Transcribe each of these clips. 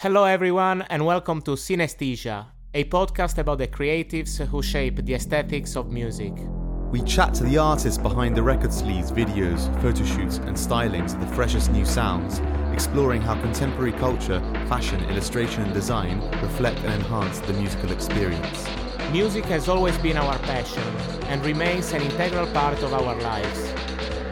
Hello, everyone, and welcome to Synesthesia, a podcast about the creatives who shape the aesthetics of music. We chat to the artists behind the record sleeves, videos, photo shoots, and stylings of the freshest new sounds, exploring how contemporary culture, fashion, illustration, and design reflect and enhance the musical experience. Music has always been our passion and remains an integral part of our lives.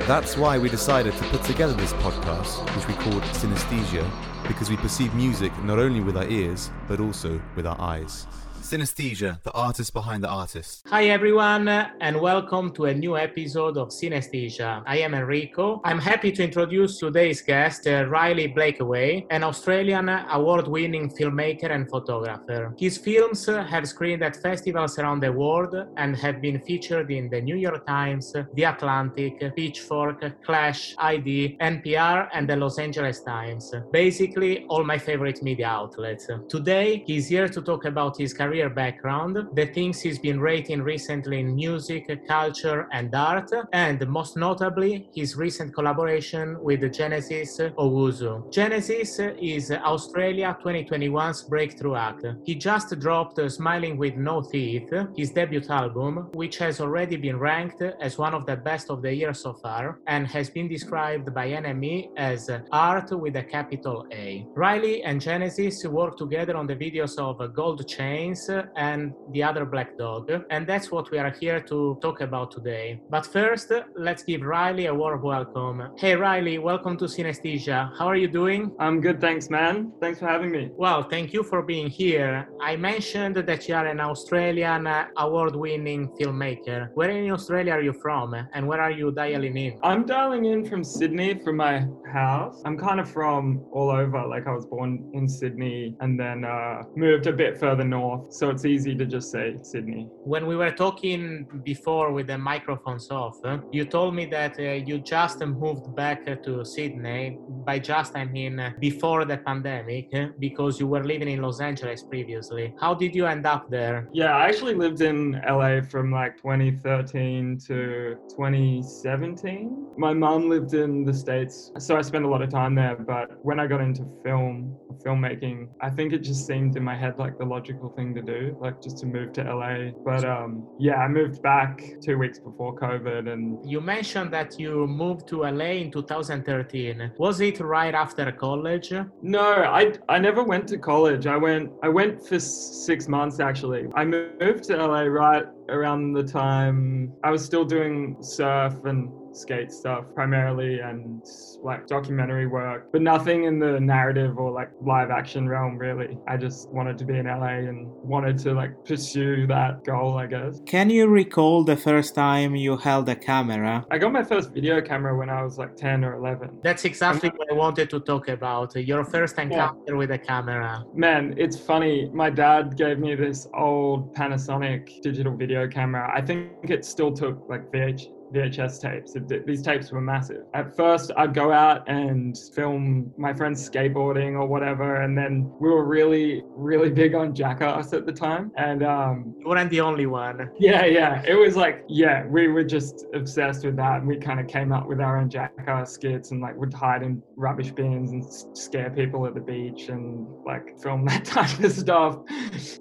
That's why we decided to put together this podcast, which we called Synesthesia, because we perceive music not only with our ears, but also with our eyes. Synesthesia, the artist behind the artist. Hi, everyone, and welcome to a new episode of Synesthesia. I am Enrico. I'm happy to introduce today's guest, uh, Riley Blakeway, an Australian award winning filmmaker and photographer. His films have screened at festivals around the world and have been featured in the New York Times, The Atlantic, Pitchfork, Clash, ID, NPR, and the Los Angeles Times. Basically, all my favorite media outlets. Today, he's here to talk about his career career background, the things he's been rating recently in music, culture, and art, and most notably, his recent collaboration with Genesis Owusu. Genesis is Australia 2021's breakthrough act. He just dropped Smiling with No Teeth, his debut album, which has already been ranked as one of the best of the year so far, and has been described by NME as art with a capital A. Riley and Genesis worked together on the videos of Gold Chains and the other black dog. And that's what we are here to talk about today. But first, let's give Riley a warm welcome. Hey, Riley, welcome to Synesthesia. How are you doing? I'm good, thanks, man. Thanks for having me. Well, thank you for being here. I mentioned that you are an Australian award winning filmmaker. Where in Australia are you from? And where are you dialing in? I'm dialing in from Sydney from my house. I'm kind of from all over. Like, I was born in Sydney and then uh, moved a bit further north so it's easy to just say Sydney. When we were talking before with the microphones off, you told me that uh, you just moved back to Sydney. By just, I mean uh, before the pandemic, because you were living in Los Angeles previously. How did you end up there? Yeah, I actually lived in LA from like 2013 to 2017. My mom lived in the States, so I spent a lot of time there. But when I got into film, filmmaking, I think it just seemed in my head like the logical thing to do, like just to move to LA. But um, yeah, I moved back two weeks before COVID. And you mentioned that you moved to LA in 2013. Was it right after college? No, I I never went to college. I went I went for six months actually. I moved to LA right around the time I was still doing surf and skate stuff primarily and like documentary work, but nothing in the narrative or like live action realm really. I just wanted to be in LA and wanted to like pursue that goal, I guess. Can you recall the first time you held a camera? I got my first video camera when I was like 10 or 11. That's exactly what I wanted to talk about. Your first encounter yeah. with a camera. Man, it's funny. My dad gave me this old Panasonic digital video camera. I think it still took like VH VHS tapes. These tapes were massive. At first, I'd go out and film my friends skateboarding or whatever, and then we were really, really big on Jackass at the time. And um, you weren't the only one. Yeah, yeah. It was like, yeah, we were just obsessed with that, and we kind of came up with our own Jackass skits and like would hide in rubbish bins and scare people at the beach and like film that type of stuff.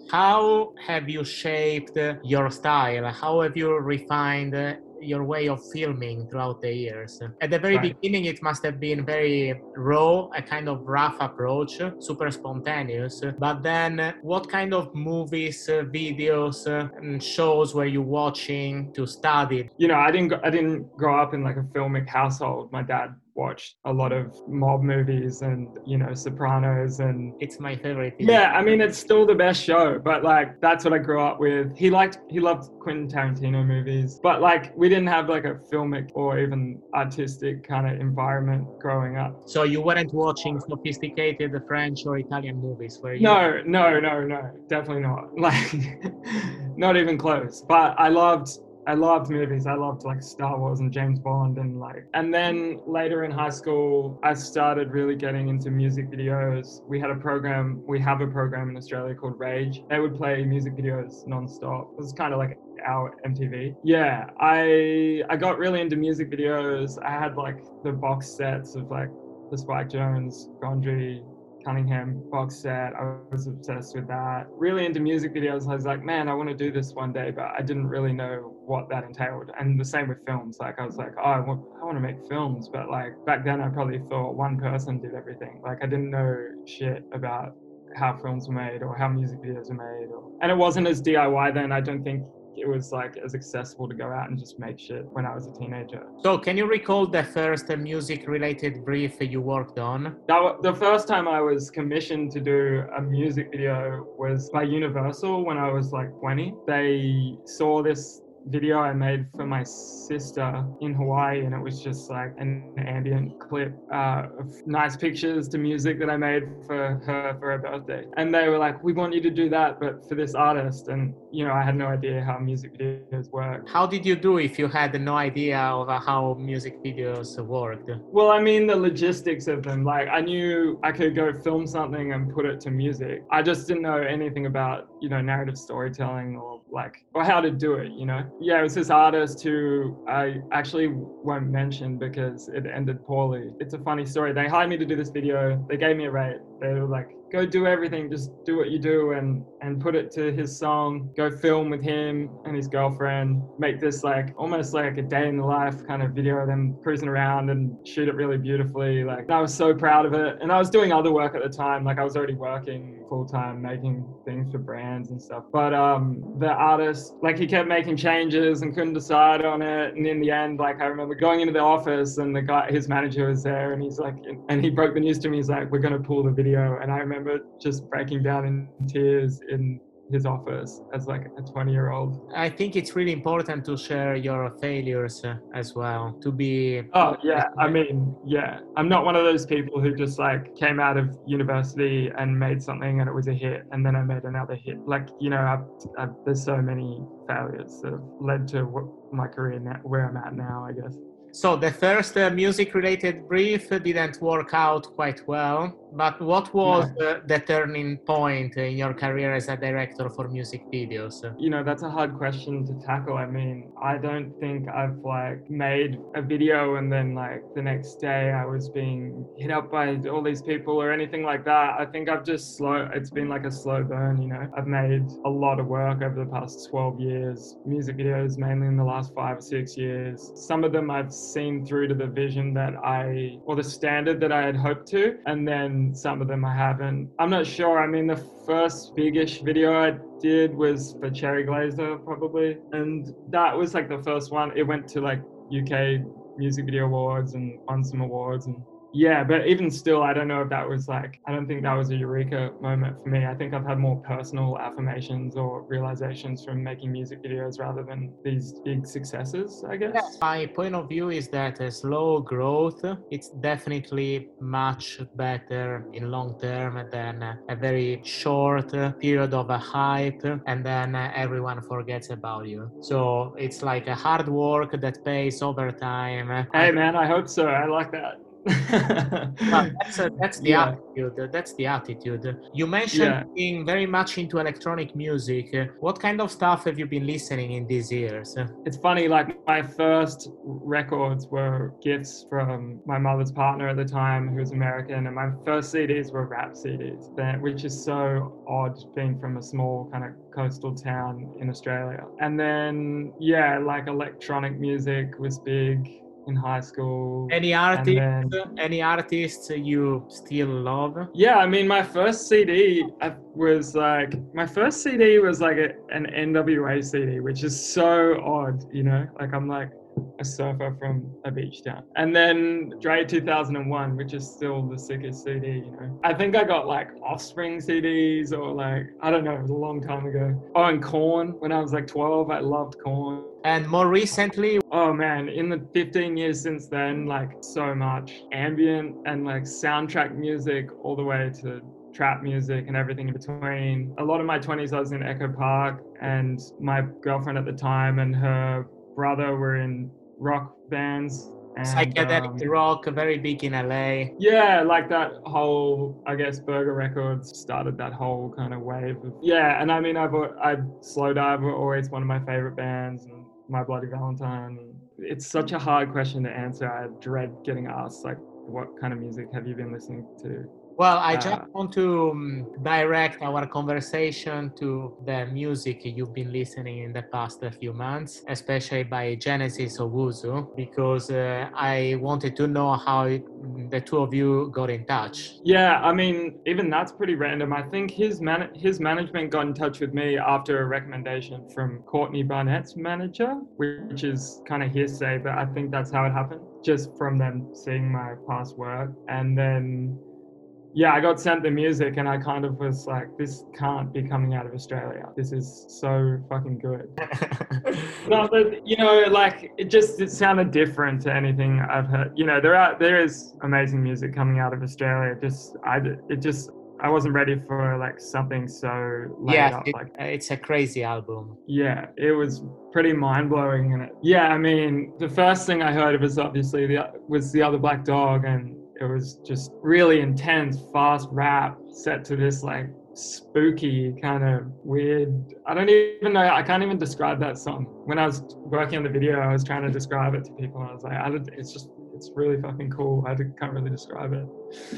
How have you shaped your style? How have you refined your way of filming throughout the years? At the very right. beginning, it must have been very raw, a kind of rough approach, super spontaneous. But then, what kind of movies, videos, and shows were you watching to study? You know, I didn't. I didn't grow up in like a filmic household. My dad watched a lot of mob movies and you know sopranos and it's my favorite Thing. yeah i mean it's still the best show but like that's what i grew up with. He liked he loved quentin tarantino movies but like we didn't have like a filmic or even artistic kind of environment growing up. So you weren't watching sophisticated french or italian movies where you? No no no no definitely not. Like not even close. But i loved I loved movies. I loved like Star Wars and James Bond and like and then later in high school I started really getting into music videos. We had a program, we have a program in Australia called Rage. They would play music videos nonstop. It was kind of like our MTV. Yeah, I I got really into music videos. I had like the box sets of like the Spike Jonze, Gondry, Cunningham box set. I was obsessed with that. Really into music videos. I was like, man, I want to do this one day, but I didn't really know what that entailed. And the same with films. Like I was like, oh, I want, I want to make films, but like back then I probably thought one person did everything. Like I didn't know shit about how films were made or how music videos were made. Or, and it wasn't as DIY then. I don't think it was like as accessible to go out and just make shit when I was a teenager. So, can you recall the first music related brief you worked on? That, the first time I was commissioned to do a music video was by Universal when I was like 20. They saw this video I made for my sister in Hawaii, and it was just like an ambient clip uh, of nice pictures to music that I made for her for her birthday. And they were like, "We want you to do that, but for this artist." And you know, I had no idea how music videos work. How did you do if you had no idea of how music videos worked? Well, I mean, the logistics of them. Like, I knew I could go film something and put it to music. I just didn't know anything about you know narrative storytelling or like or how to do it you know? Yeah it was this artist who i actually won't mention because it ended poorly. It's a funny story. They hired me to do this video. They gave me a rate they were like go do everything just do what you do and and put it to his song. Go film with him and his girlfriend make this like almost like a day in the life kind of video of them cruising around and shoot it really beautifully like i was so proud of it. And i was doing other work at the time like i was already working full time making things for brands and stuff. But um the artist like he kept making changes and couldn't decide on it. And in the end like i remember going into the office and the guy his manager was there and he's like and he broke the news to me. He's like we're to pull the video and i remember just breaking down in tears in his office as like a 20 year old i think it's really important to share your failures uh, as well to be oh yeah i mean yeah. I'm not one of those people who just like came out of university and made something and it was a hit and then i made another hit. Like you know I've, I've, there's so many failures that have led to what my career now, where i'm at now i guess. So the first uh, music-related brief didn't work out quite well, but what was uh, the turning point in your career as a director for music videos? You know, that's a hard question to tackle. I mean, I don't think I've like made a video and then like the next day I was being hit up by all these people or anything like that. I think I've just slow. It's been like a slow burn. You know, I've made a lot of work over the past 12 years. Music videos mainly in the last five or six years. Some of them I've seen through to the vision that I, or the standard that I had hoped to. And then some of them I haven't. I'm not sure. I mean, the first biggish video I did was for Cherry Glazerr, probably. And that was like the first one. It went to like UK Music Video Awards and won some awards. And yeah, but even still, I don't know if that was like, I don't think that was a eureka moment for me. I think I've had more personal affirmations or realizations from making music videos rather than these big successes, I guess. Yes. My point of view is that a slow growth, it's definitely much better in long term than a very short period of a hype and then everyone forgets about you. So it's like a hard work that pays over time. Hey, man, I hope so. I like that well, that's, a, that's the yeah. attitude. That's the attitude. You mentioned yeah. being very much into electronic music. What kind of stuff have you been listening in these years? It's funny. Like my first records were gifts from my mother's partner at the time, who was American, and my first CDs were rap CDs, which is so odd being from a small kind of coastal town in Australia. And then yeah, like electronic music was big in high school. Any artists? Then, any artists you still love? Yeah, I mean, my first CD was like my first CD was like a, an NWA CD, which is so odd, you know. Like I'm like a surfer from a beach town, and then Dre 2001, which is still the sickest CD, you know. I think I got like Offspring CDs or like I don't know, it was a long time ago. Oh, and Korn. when I was like 12, I loved Korn. And more recently, oh man, in the 15 years since then, like so much ambient and like soundtrack music all the way to trap music and everything in between. A lot of my 20s, I was in Echo Park, and my girlfriend at the time and her brother were in rock bands. And, Psychedelic um, rock, very big in LA. Yeah, like that whole, I guess, Burger Records started that whole kind of wave. Of, yeah, and I mean, I've, I Slowdive were always one of my favorite bands. And, my Bloody Valentine. It's such a hard question to answer. I dread getting asked, like, what kind of music have you been listening to Well, I Uh, just want to um, direct our conversation to the music you've been listening in the past few months, especially by Genesis Owusu, because uh, I wanted to know how it, the two of you got in touch. Yeah, I mean, even that's pretty random. I think his man his management got in touch with me after a recommendation from Courtney Barnett's manager, which is kind of hearsay, but I think that's how it happened, just from them seeing my past work. And then, yeah, I got sent the music, and I kind of was like, this can't be coming out of Australia. This is so fucking good. No, but you know, like it just it sounded different to anything I've heard. You know, there are there is amazing music coming out of Australia. Just I it just I wasn't ready for like something so laid yes, up it- like it's a crazy album. yeah, it was pretty mind blowing, and it, yeah, I mean, the first thing I heard of was obviously the was the other black dog, and it was just really intense, fast rap set to this like spooky kind of weird. I don't even know. I can't even describe that song. When I was working on the video, I was trying to describe it to people, I was like, I it's just. It's really fucking cool. I can't really describe it.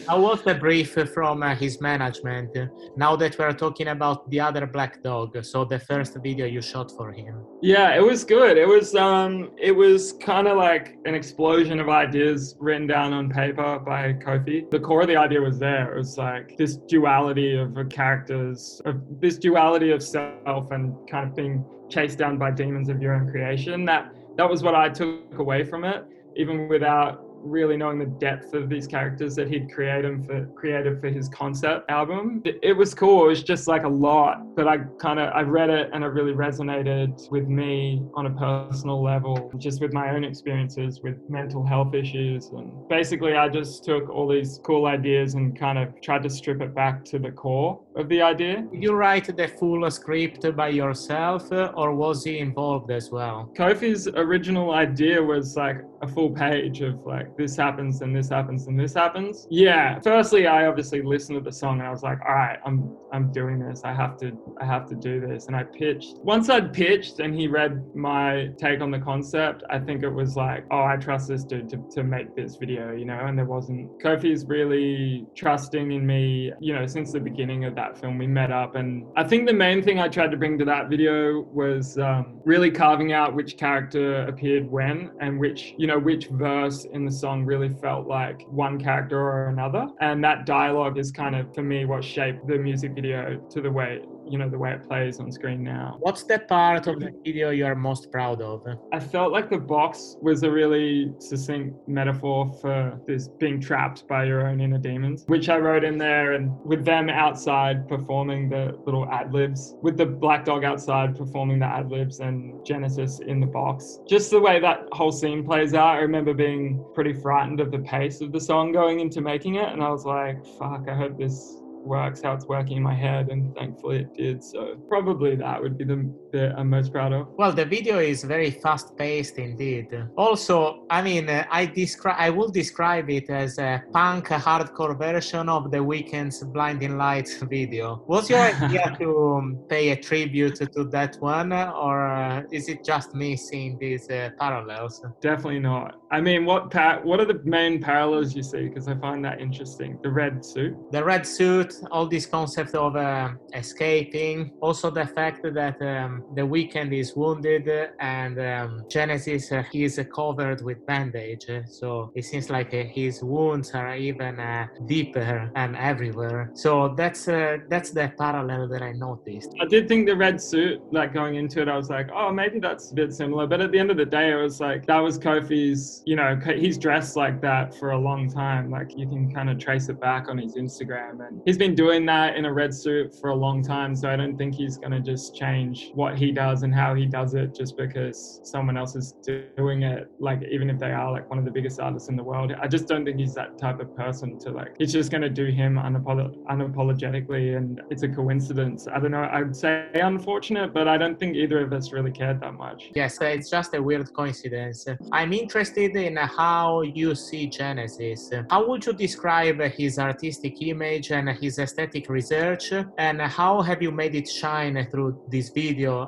How was the brief from uh, his management? uh, Now that we're talking about the other black dog, so the first video you shot for him. Yeah, it was good. It was um it was kind of like an explosion of ideas written down on paper by Kofi. The core of the idea was there. It was like this duality of characters, of this duality of self and kind of being chased down by demons of your own creation. That that was what I took away from it, even without really knowing the depth of these characters that he'd created for created for his concept album. It, it was cool. It was just like a lot, but I kind of I read it and it really resonated with me on a personal level, just with my own experiences with mental health issues. And basically, I just took all these cool ideas and kind of tried to strip it back to the core of the idea. Did you write the full script by yourself, uh, or was he involved as well? Kofi's original idea was like a full page of like this happens and this happens and this happens. Yeah. Firstly, I obviously listened to the song and I was like, all right, I'm I'm doing this. I have to I have to do this. And I pitched. Once I'd pitched and he read my take on the concept, I think it was like, oh, I trust this dude to, to make this video, you know. And there wasn't Kofi's really trusting in me, you know, since the beginning of that film. We met up and I think the main thing I tried to bring to that video was um, really carving out which character appeared when and which, you know, which verse in the song really felt like one character or another. And that dialogue is kind of, for me, what shaped the music video to the way, you know, the way it plays on screen now. What's the part of the video you are most proud of? I felt like the box was a really succinct metaphor for this being trapped by your own inner demons, which I wrote in there. And with them outside performing the little ad libs, with the black dog outside performing the ad libs and Genesis in the box. Just the way that whole scene plays out, I remember being pretty frightened of the pace of the song going into making it. And I was like, fuck, I hope this works how it's working in my head and thankfully it did so probably that would be the bit i'm most proud of Well, the video is very fast-paced indeed. Also, I mean, uh, I describe, I will describe it as a punk hardcore version of the Weeknd's "Blinding Lights" video. Was your idea to um, pay a tribute to that one, or uh, is it just me seeing these uh, parallels? definitely not i mean what par- what are the main parallels you see because i find that interesting the red suit The red suit, all this concept of uh, escaping, also the fact that um, the Weeknd is wounded and um, Genesis uh, he is uh, covered with bandage, so it seems like uh, his wounds are even uh, deeper and everywhere. So that's that's the parallel that I noticed. I did think the red suit, like going into it, I was like, oh, maybe that's a bit similar. But at the end of the day, it was like, that was Kofi's, you know, he's dressed like that for a long time. Like you can kind of trace it back on his Instagram. And he's been doing that in a red suit for a long time. So I don't think he's going to just change what he does and how he does it just because someone else is doing it. Like, even if they are like one of the biggest artists in the world, I just don't think he's that type of person to like, he's just going to do him unapolo- unapologetically. And it's a coincidence. I don't know. I'd say unfortunate, but I don't think either of us really cared that much. Yes, it's just a weird coincidence. I'm interested in how you see Genesis. How would you describe his artistic image and his aesthetic research and how have you made it shine through this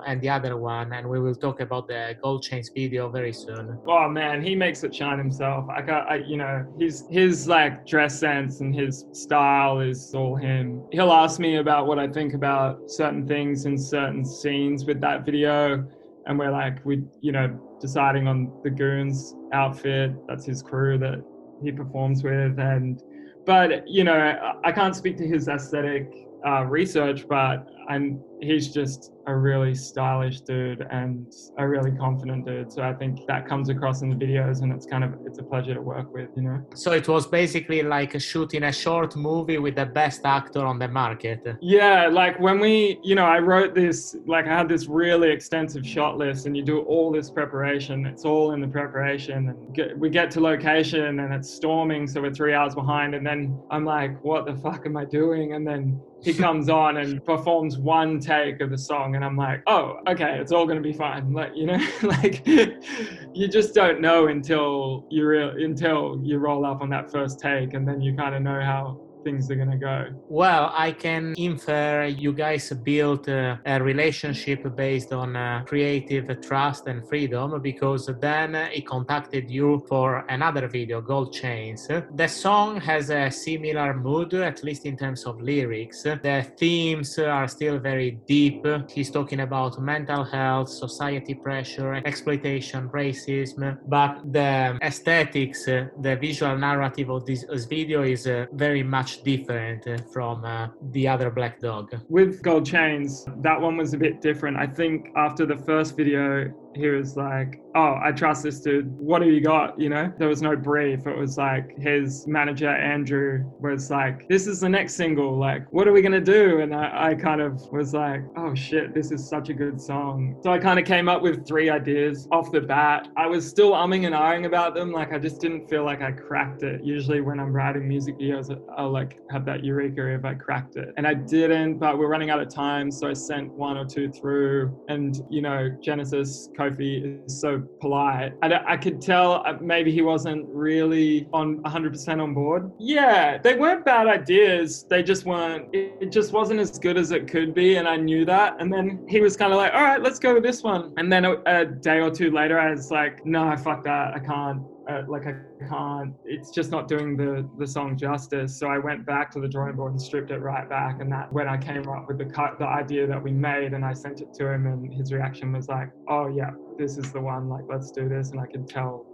and the other one? And we will talk about the gold chains video very soon. Oh man, he makes it shine himself. I got, I, you know, his his like dress sense and his style is all him. He'll ask me about what I think about certain things in certain scenes with that video, and we're like, we, you know, deciding on the goons outfit. That's his crew that he performs with, and but you know, I can't speak to his aesthetic uh, research, but I'm he's just a really stylish dude and a really confident dude. So I think that comes across in the videos, and it's kind of it's a pleasure to work with, you know. So it was basically like shooting a short movie with the best actor on the market. Yeah, like when we, you know, I wrote this, like I had this really extensive shot list, and you do all this preparation. It's all in the preparation, and get, we get to location, and it's storming, so we're three hours behind, and then I'm like, what the fuck am I doing? And then he comes on and performs one take of the song and i'm like oh okay it's all going to be fine. Like you know like you just don't know until you real until you roll up on that first take and then you kind of know how things are going to go? Well, I can infer you guys built a relationship based on uh, creative trust and freedom because then he contacted you for another video, Gold Chains. The song has a similar mood, at least in terms of lyrics. The themes are still very deep. He's talking about mental health, society pressure, exploitation, racism, but the aesthetics, the visual narrative of this, this video is uh, very much different uh, from uh, the other Black Dog. With Gold Chains, that one was a bit different. I think after the first video, he was like, "Oh, I trust this dude. What do you got?" You know, there was no brief. It was like his manager Andrew was like, "This is the next single. Like, what are we gonna do?" And I, I kind of was like, "Oh shit, this is such a good song." So I kind of came up with three ideas off the bat. I was still umming and ahhing about them. Like, I just didn't feel like I cracked it. Usually, when I'm writing music videos, I'll like have that eureka if I cracked it, and I didn't. But we're running out of time, so I sent one or two through, and you know, Genesis. Co Kofi is so polite. I, I could tell uh, maybe he wasn't really on 100% on board. Yeah, they weren't bad ideas. They just weren't, it just wasn't as good as it could be. And I knew that. And then he was kind of like, all right, let's go with this one. And then a, a day or two later, I was like, no, fuck that. I can't uh, like I can't. It's just not doing the the song justice. So I went back to the drawing board and stripped it right back. And that when I came up with the cut, the idea that we made, and I sent it to him, and his reaction was like, "Oh yeah, this is the one. Like let's do this." And I could tell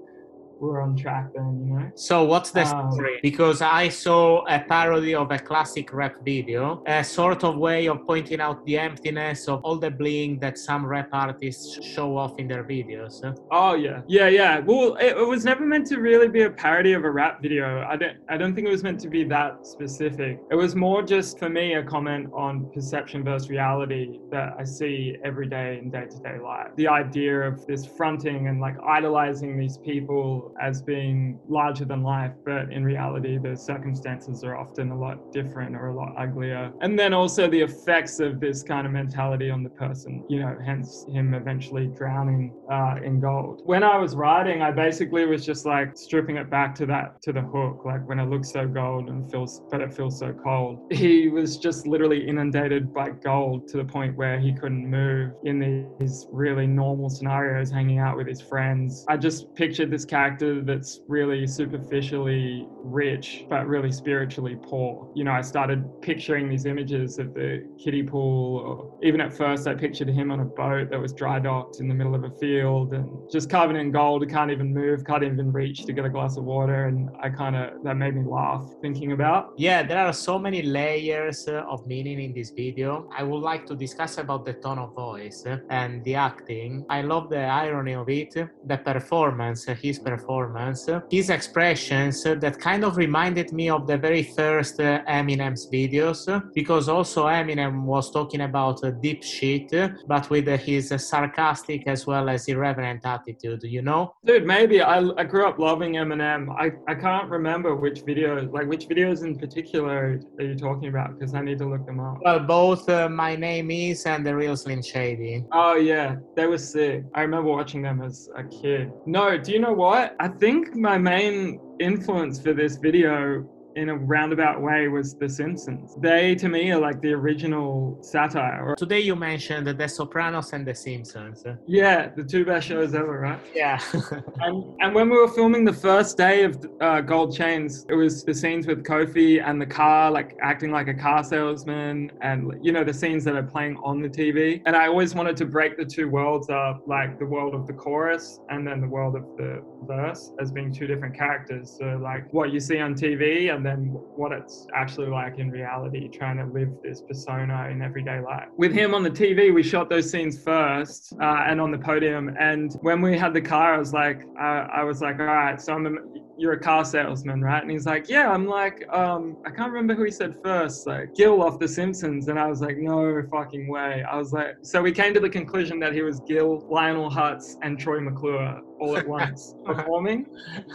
we're on track then, you know. So what's the um, story? Because I saw a parody of a classic rap video, a sort of way of pointing out the emptiness of all the bling that some rap artists show off in their videos. Oh yeah, yeah, yeah. Well, it, it was never meant to really be a parody of a rap video. I don't, I don't think it was meant to be that specific. It was more just for me a comment on perception versus reality that I see every day in day-to-day life. The idea of this fronting and like idolizing these people as being larger than life, but in reality, the circumstances are often a lot different or a lot uglier. And then also the effects of this kind of mentality on the person, you know, hence him eventually drowning uh, in gold. When I was writing, I basically was just like stripping it back to that, to the hook, like when it looks so gold and feels, but it feels so cold. He was just literally inundated by gold to the point where he couldn't move in these really normal scenarios, hanging out with his friends. I just pictured this character that's really superficially rich but really spiritually poor. You know, I started picturing these images of the kiddie pool, or even at first, I pictured him on a boat that was dry docked in the middle of a field and just covered in gold. Can't even move, can't even reach to get a glass of water. And I kind of, that made me laugh thinking about. Yeah, there are so many layers uh, of meaning in this video. I would like to discuss about the tone of voice and the acting. I love the irony of it, the performance, his performance performance, his expressions that kind of reminded me of the very first uh, Eminem's videos, because also Eminem was talking about deep shit, but with his sarcastic as well as irreverent attitude, you know? Dude, maybe. I, I grew up loving Eminem. I, I can't remember which videos, like which videos in particular are you talking about? Because I need to look them up. Well, both uh, My Name Is and The Real Slim Shady. Oh, yeah. They were sick. I remember watching them as a kid. No, do you know what? I think my main influence for this video in a roundabout way was The Simpsons. They, to me, are like the original satire. Today you mentioned The Sopranos and The Simpsons. Yeah, the two best shows ever, right? Yeah. and, and when we were filming the first day of uh, Gold Chains, it was the scenes with Kofi and the car, like acting like a car salesman, and you know the scenes that are playing on the TV. And I always wanted to break the two worlds up, like the world of the chorus and then the world of the verse, as being two different characters. So like what you see on TV and then what it's actually like in reality, trying to live this persona in everyday life. With him on the TV, we shot those scenes first uh, and on the podium. And when we had the car, I was like, uh, I was like, all right, so I'm a, you're a car salesman, right? And he's like, yeah. I'm like, um, I can't remember who he said first, like Gil off The Simpsons. And I was like, no fucking way. I was like, so we came to the conclusion that he was Gil, Lionel Hutz, and Troy McClure all at once performing.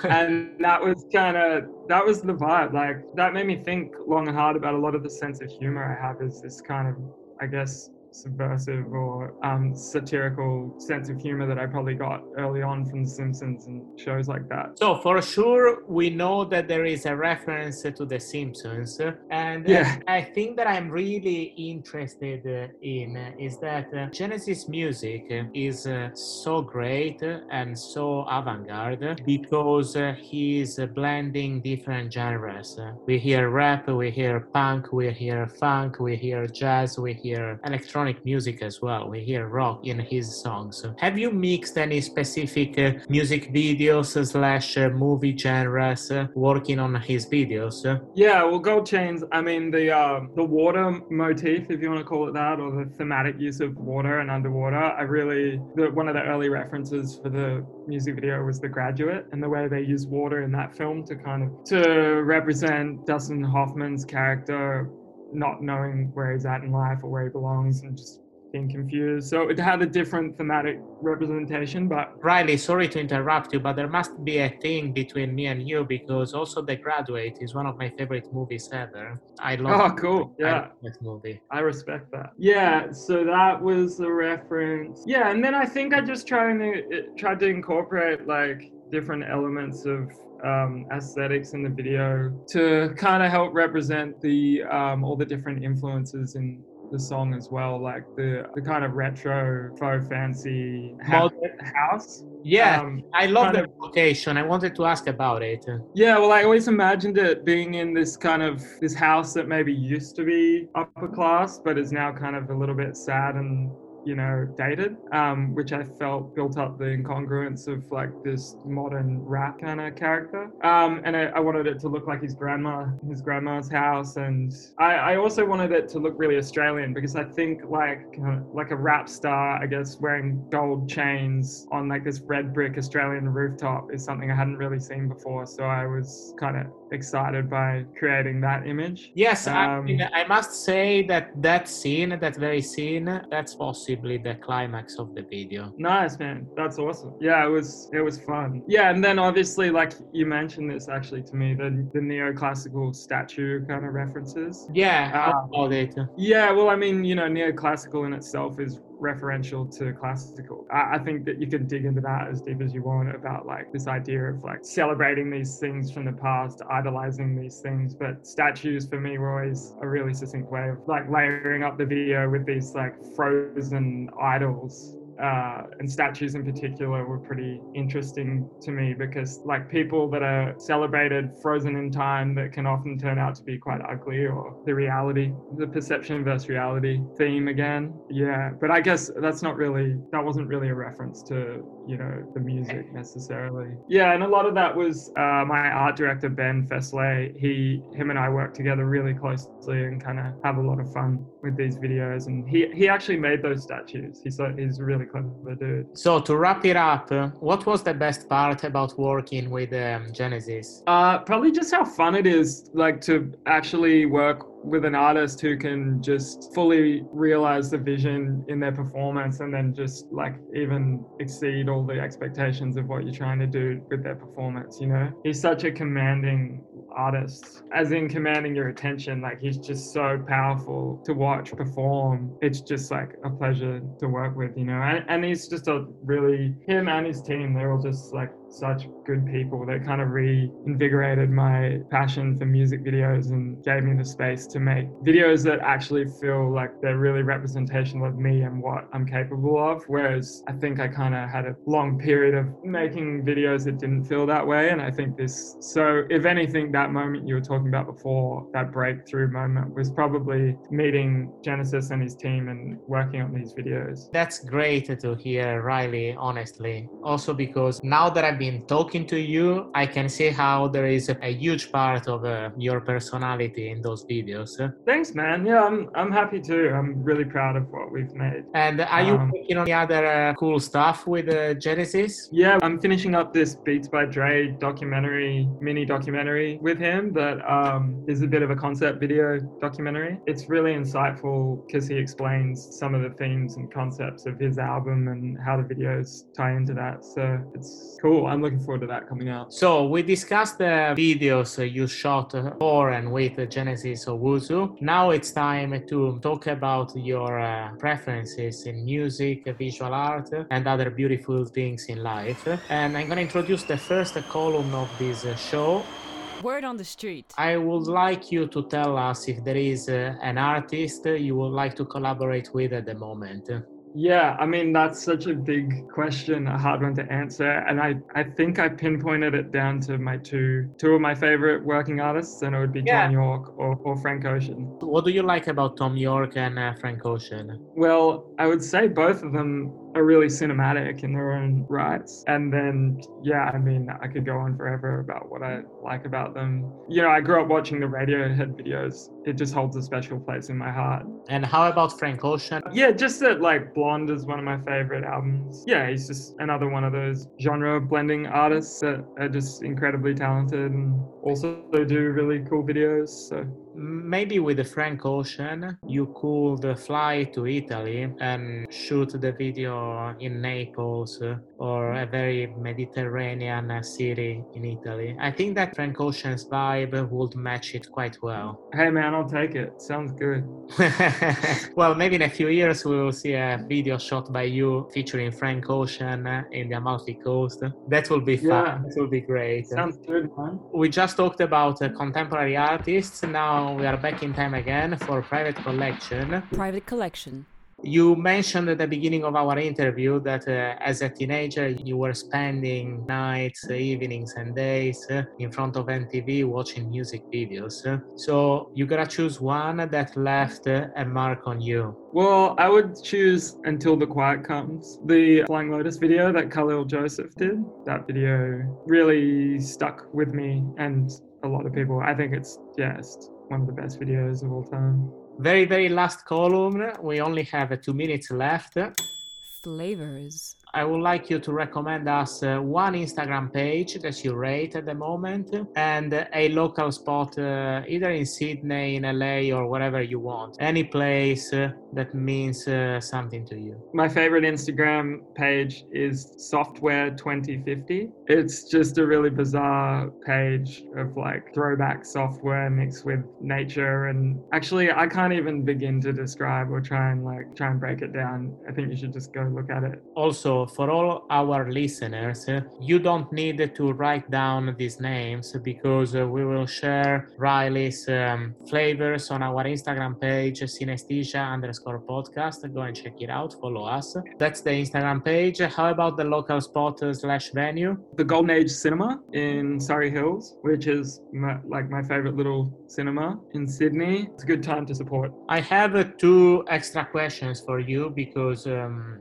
And that was kind of, that was the vibe. Like, that made me think long and hard about a lot of the sense of humor I have is this kind of, I guess, subversive or um, satirical sense of humor that I probably got early on from The Simpsons and shows like that. So for sure, we know that there is a reference to The Simpsons, and yeah. I think that I'm really interested in is that uh, Genesis music is uh, so great and so avant-garde because uh, he's blending different genres. We hear rap, we hear punk, we hear funk, we hear jazz, we hear electronic electronic music as well. We hear rock in his songs. Have you mixed any specific uh, music videos slash uh, movie genres uh, working on his videos? Yeah, well, Gold Chains. I mean, the uh, the water motif, if you want to call it that, or the thematic use of water and underwater. I really the, one of the early references for the music video was The Graduate, and the way they use water in that film to kind of to represent Dustin Hoffman's character not knowing where he's at in life or where he belongs and just being confused. So it had a different thematic representation, but Riley, sorry to interrupt you, but there must be a thing between me and you because also The Graduate is one of my favorite movies ever. I love. Oh, cool! Yeah, that movie. I respect that. Yeah, so that was the reference. Yeah, and then I think I just tried to tried to incorporate like different elements of um, aesthetics in the video to kind of help represent the um, all the different influences in the song as well, like the the kind of retro, faux fancy ha- house. Yeah, um, I love the of, location. I wanted to ask about it. Yeah, well, I always imagined it being in this kind of this house that maybe used to be upper class, but is now kind of a little bit sad and you know, dated, um, which I felt built up the incongruence of like this modern rap kind of character. Um, and I, I, wanted it to look like his grandma, his grandma's house, and I, I also wanted it to look really Australian because I think like uh, like a rap star, I guess, wearing gold chains on like this red brick Australian rooftop is something I hadn't really seen before. So I was kind of excited by creating that image. Yes, um, I, mean, I must say that that scene, that very scene, that's possibly the climax of the video. Nice, man. That's awesome. Yeah, it was it was fun. Yeah, and then obviously, like you mentioned this actually to me, the the neoclassical statue kind of references. Yeah, um, it. Yeah, well, I mean, you know, neoclassical in itself is referential to classical. I, I, think that you can dig into that as deep as you want about like this idea of like celebrating these things from the past, idolizing these things. But statues for me were always a really succinct way of like layering up the video with these like frozen idols uh, and statues in particular were pretty interesting to me because like people that are celebrated frozen in time that can often turn out to be quite ugly or the reality the perception versus reality theme again. Yeah but i guess that's not really that wasn't really a reference to you know the music necessarily. Yeah and a lot of that was uh, my art director ben Fesley. he him and i work together really closely and kind of have a lot of fun with these videos. And he he actually made those statues. He's he's really clever dude. So to wrap it up, what was the best part about working with um, Genesis? Uh, probably just how fun it is, like to actually work with an artist who can just fully realize the vision in their performance and then just like even exceed all the expectations of what you're trying to do with their performance you know he's such a commanding artist, as in commanding your attention. Like he's just so powerful to watch perform. It's just like a pleasure to work with, you know. And, and he's just a really him and his team. They're all just like such good people that kind of reinvigorated my passion for music videos and gave me the space to make videos that actually feel like they're really representational of me and what I'm capable of. Whereas I think I kind of had a long period of making videos that didn't feel that way. And I think this, so if anything, that moment you were talking about before, that breakthrough moment was probably meeting Genesis and his team and working on these videos. That's great to hear, Riley, honestly. Also, because now that I've been talking to you, I can see how there is a, a huge part of uh, your personality in those videos. Thanks, man. Yeah, I'm, I'm happy too. I'm really proud of what we've made. And are you um, working on any other uh, cool stuff with uh, Genesis? Yeah, I'm finishing up this Beats by Dre documentary, mini documentary with him that um, is a bit of a concept video documentary. It's really insightful because he explains some of the themes and concepts of his album and how the videos tie into that. So it's cool. I'm looking forward to that coming out. So we discussed the videos you shot for and with Genesis Owusu. Now it's time to talk about your uh, preferences in music, visual art, and other beautiful things in life. And I'm going to introduce the first column of this show. Word on the street. I would like you to tell us if there is uh, an artist you would like to collaborate with at the moment. Yeah, I mean, that's such a big question, a hard one to answer. And I, I think I pinpointed it down to my two two of my favorite working artists, and it would be yeah. Thom Yorke or, or Frank Ocean. What do you like about Thom Yorke and uh, Frank Ocean? Well, I would say both of them are really cinematic in their own rights. And then, yeah, I mean, I could go on forever about what I like about them. You know, I grew up watching the Radiohead videos. It just holds a special place in my heart. And how about Frank Ocean? Yeah, just that, like, Blonde is one of my favorite albums. Yeah, he's just another one of those genre blending artists that are just incredibly talented and also do really cool videos. So maybe with the Frank Ocean, you could fly to Italy and shoot the video in Naples or a very Mediterranean city in Italy. I think that Frank Ocean's vibe would match it quite well. Hey man, I'll take it. Sounds good. well, maybe in a few years we will see a video shot by you featuring Frank Ocean in the Amalfi Coast. That will be fun. Yeah. That will be great. Sounds good, man. We just talked about uh, contemporary artists. Now we are back in time again for private collection. Private collection. You mentioned at the beginning of our interview that uh, as a teenager you were spending nights, evenings, and days uh, in front of MTV watching music videos. So you gotta choose one that left uh, a mark on you. Well, I would choose Until the Quiet Comes, the Flying Lotus video that Kahlil Joseph did. That video really stuck with me and a lot of people. I think it's just one of the best videos of all time. Very, very last column. We only have two minutes left. Flavors. I would like you to recommend us uh, one Instagram page that you rate at the moment and a local spot, uh, either in Sydney, in LA, or wherever you want. Any place uh, that means uh, something to you. My favorite Instagram page is Software 2050. It's just a really bizarre page of like throwback software mixed with nature. And actually, I can't even begin to describe or try and like try and break it down. I think you should just go look at it. Also, for all our listeners, you don't need to write down these names because we will share Riley's um, flavors on our Instagram page, synesthesia underscore podcast. Go and check it out. Follow us. That's the Instagram page. How about the local spot slash venue? The Golden Age Cinema in Surry Hills, which is my, like my favorite little cinema in Sydney. It's a good time to support. I have two extra questions for you because um,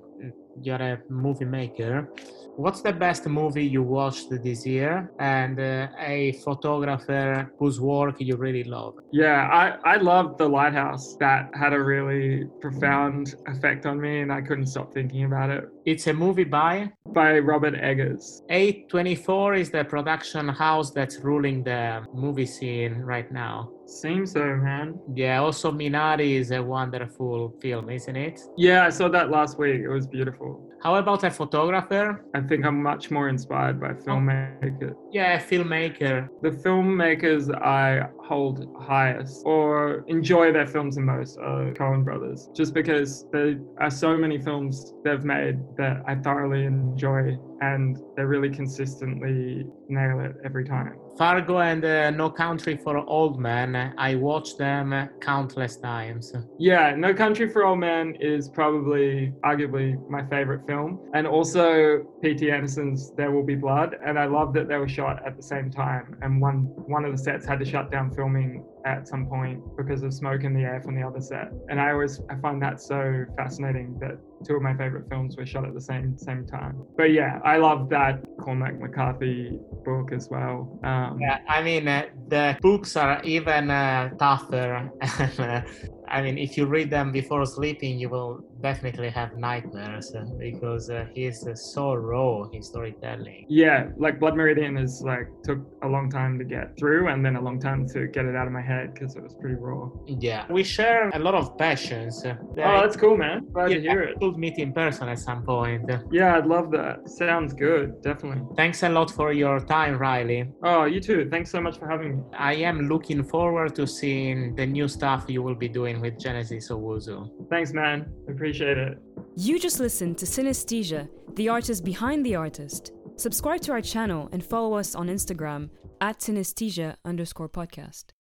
you're a movie maker. What's the best movie you watched this year and uh, a photographer whose work you really love? Yeah, I, I loved The Lighthouse. That had a really profound effect on me and I couldn't stop thinking about it. It's a movie by? By Robert Eggers. A24 is the production house that's ruling the movie scene right now. Seems so, man. Yeah, also Minari is a wonderful film, isn't it? Yeah, I saw that last week. It was beautiful. How about a photographer? I think I'm much more inspired by oh. filmmakers. Yeah, a filmmaker. The filmmakers I hold highest or enjoy their films the most are Coen brothers, just because there are so many films they've made that I thoroughly enjoy and they really consistently nail it every time. Fargo and uh, No Country for Old Men, I watched them countless times. Yeah, No Country for Old Men is probably arguably my favorite film. And also P.T. Anderson's There Will Be Blood. And I love that they were shot at the same time. And one, one of the sets had to shut down filming at some point because of smoke in the air from the other set. And I always I find that so fascinating that two of my favorite films were shot at the same same time. But yeah, I love that Cormac McCarthy book as well. Um, yeah, I mean uh, the books are even uh, tougher. I mean, if you read them before sleeping, you will definitely have nightmares uh, because uh, he's uh, so raw his storytelling. Yeah, like Blood Meridian is like took a long time to get through, and then a long time to get it out of my head because it was pretty raw. Yeah, we share a lot of passions. oh, that's cool, man. Glad yeah, to hear it. We'll meet in person at some point. Yeah, I'd love that. Sounds good, definitely. Thanks a lot for your time, Riley. Oh, you too. Thanks so much for having me. I am looking forward to seeing the new stuff you will be doing with Genesis Owusu. Thanks, man. Appreciate it. You just listened to Synesthesia, the artist behind the artist. Subscribe to our channel and follow us on Instagram at synesthesia underscore podcast.